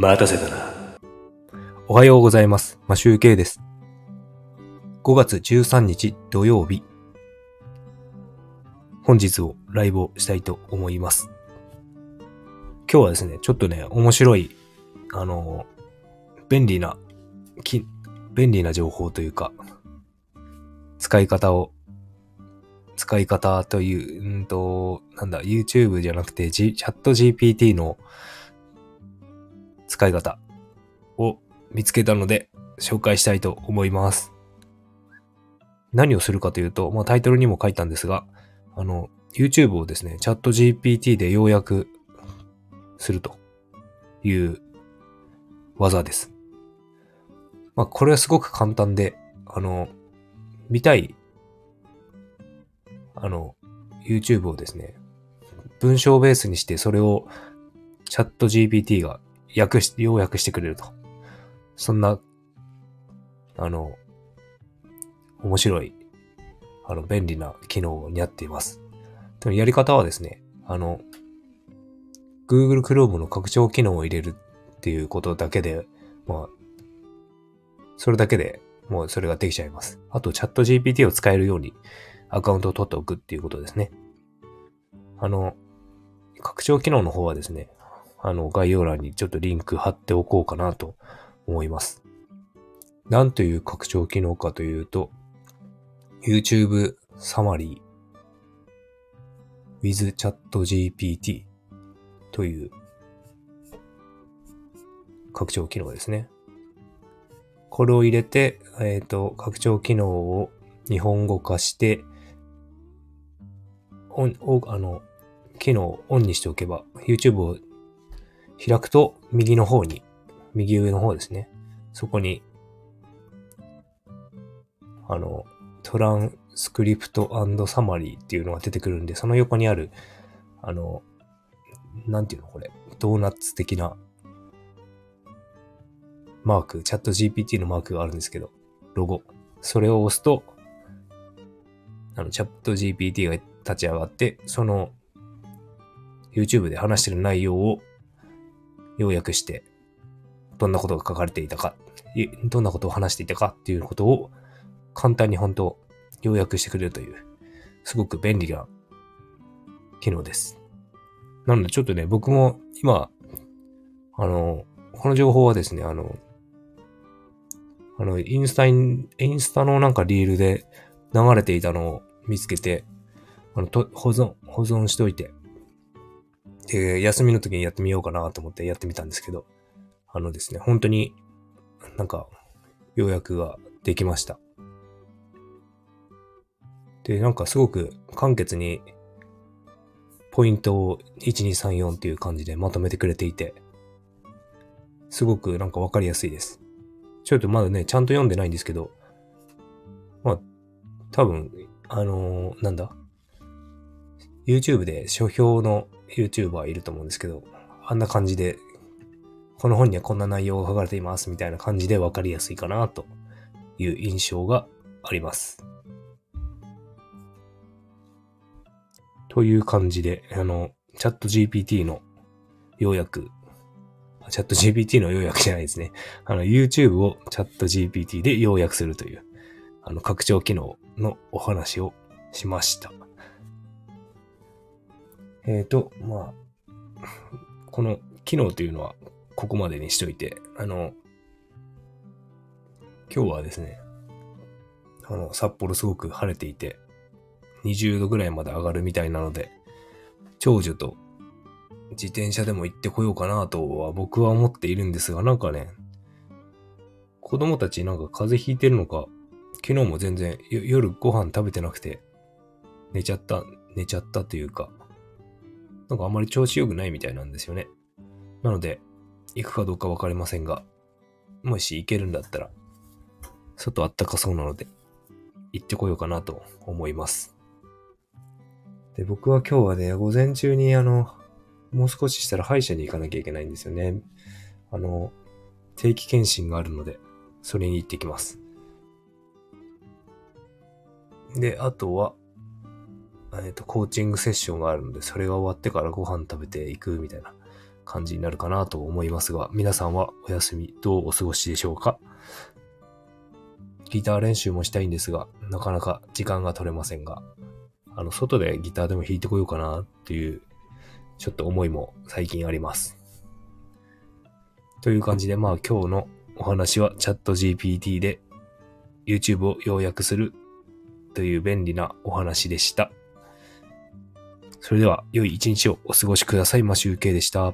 待たせたな。おはようございます。マシュウケイです。5月13日土曜日。本日をライブをしたいと思います。今日はですね、ちょっとね、面白い、あの、便利な、き、便利な情報というか、使い方を、使い方という、うんと、なんだ、YouTube じゃなくて、G、チャット GPT の使い方を見つけたので紹介したいと思います。何をするかというと、まあ、タイトルにも書いたんですが、あの、YouTube をですね、チャット GPT で要約するという技です。まあ、これはすごく簡単で、あの、見たい、あの、YouTube をですね、文章ベースにしてそれをチャット GPT が訳し、要約してくれると。そんな、あの、面白い、あの、便利な機能になっています。でもやり方はですね、あの、Google Chrome の拡張機能を入れるっていうことだけで、まあ、それだけでもうそれができちゃいます。あと、チャット GPT を使えるようにアカウントを取っておくっていうことですね。あの、拡張機能の方はですね、あの、概要欄にちょっとリンク貼っておこうかなと思います。なんという拡張機能かというと、YouTube Summary with ChatGPT という拡張機能ですね。これを入れて、えっ、と、拡張機能を日本語化して、オン、あの、機能をオンにしておけば、YouTube を開くと、右の方に、右上の方ですね。そこに、あの、トランスクリプトサマリーっていうのが出てくるんで、その横にある、あの、なんていうのこれ、ドーナツ的なマーク、チャット GPT のマークがあるんですけど、ロゴ。それを押すと、あの、チャット GPT が立ち上がって、その、YouTube で話してる内容を要約して、どんなことが書かれていたか、どんなことを話していたかっていうことを簡単に本当要約してくれるという、すごく便利な機能です。なのでちょっとね、僕も今、あの、この情報はですね、あの、あの、インスタイン、インスタのなんかリールで流れていたのを見つけて、あの、と保存、保存しといて、で、休みの時にやってみようかなと思ってやってみたんですけど、あのですね、本当になんか、要約ができました。で、なんかすごく簡潔に、ポイントを1234っていう感じでまとめてくれていて、すごくなんかわかりやすいです。ちょっとまだね、ちゃんと読んでないんですけど、まあ、多分、あのーなんだ ?YouTube で書評の YouTuber いると思うんですけど、あんな感じで、この本にはこんな内容が書かれていますみたいな感じでわかりやすいかなという印象があります。という感じで、あの、チャット GPT の要約、チャット GPT の要約じゃないですね。あの、YouTube をチャット GPT で要約するという、あの、拡張機能のお話をしました。えっ、と、まあ、この機能というのはここまでにしといて、あの、今日はですね、あの、札幌すごく晴れていて、20度ぐらいまで上がるみたいなので、長女と自転車でも行ってこようかなとは僕は思っているんですが、なんかね、子供たちなんか風邪ひいてるのか、昨日も全然夜ご飯食べてなくて、寝ちゃった、寝ちゃったというか、なんかあまり調子良くないみたいなんですよね。なので、行くかどうかわかりませんが、もし行けるんだったら、外あったかそうなので、行ってこようかなと思います。で、僕は今日はね、午前中にあの、もう少ししたら歯医者に行かなきゃいけないんですよね。あの、定期検診があるので、それに行ってきます。で、あとは、えっ、と、コーチングセッションがあるので、それが終わってからご飯食べていくみたいな感じになるかなと思いますが、皆さんはお休みどうお過ごしでしょうか？ギター練習もしたいんですが、なかなか時間が取れませんが、あの、外でギターでも弾いてこようかなっていう、ちょっと思いも最近あります。という感じで、まあ今日のお話はチャット GPT で YouTube を要約するという便利なお話でした。それでは良い一日をお過ごしください。マシュウケイでした。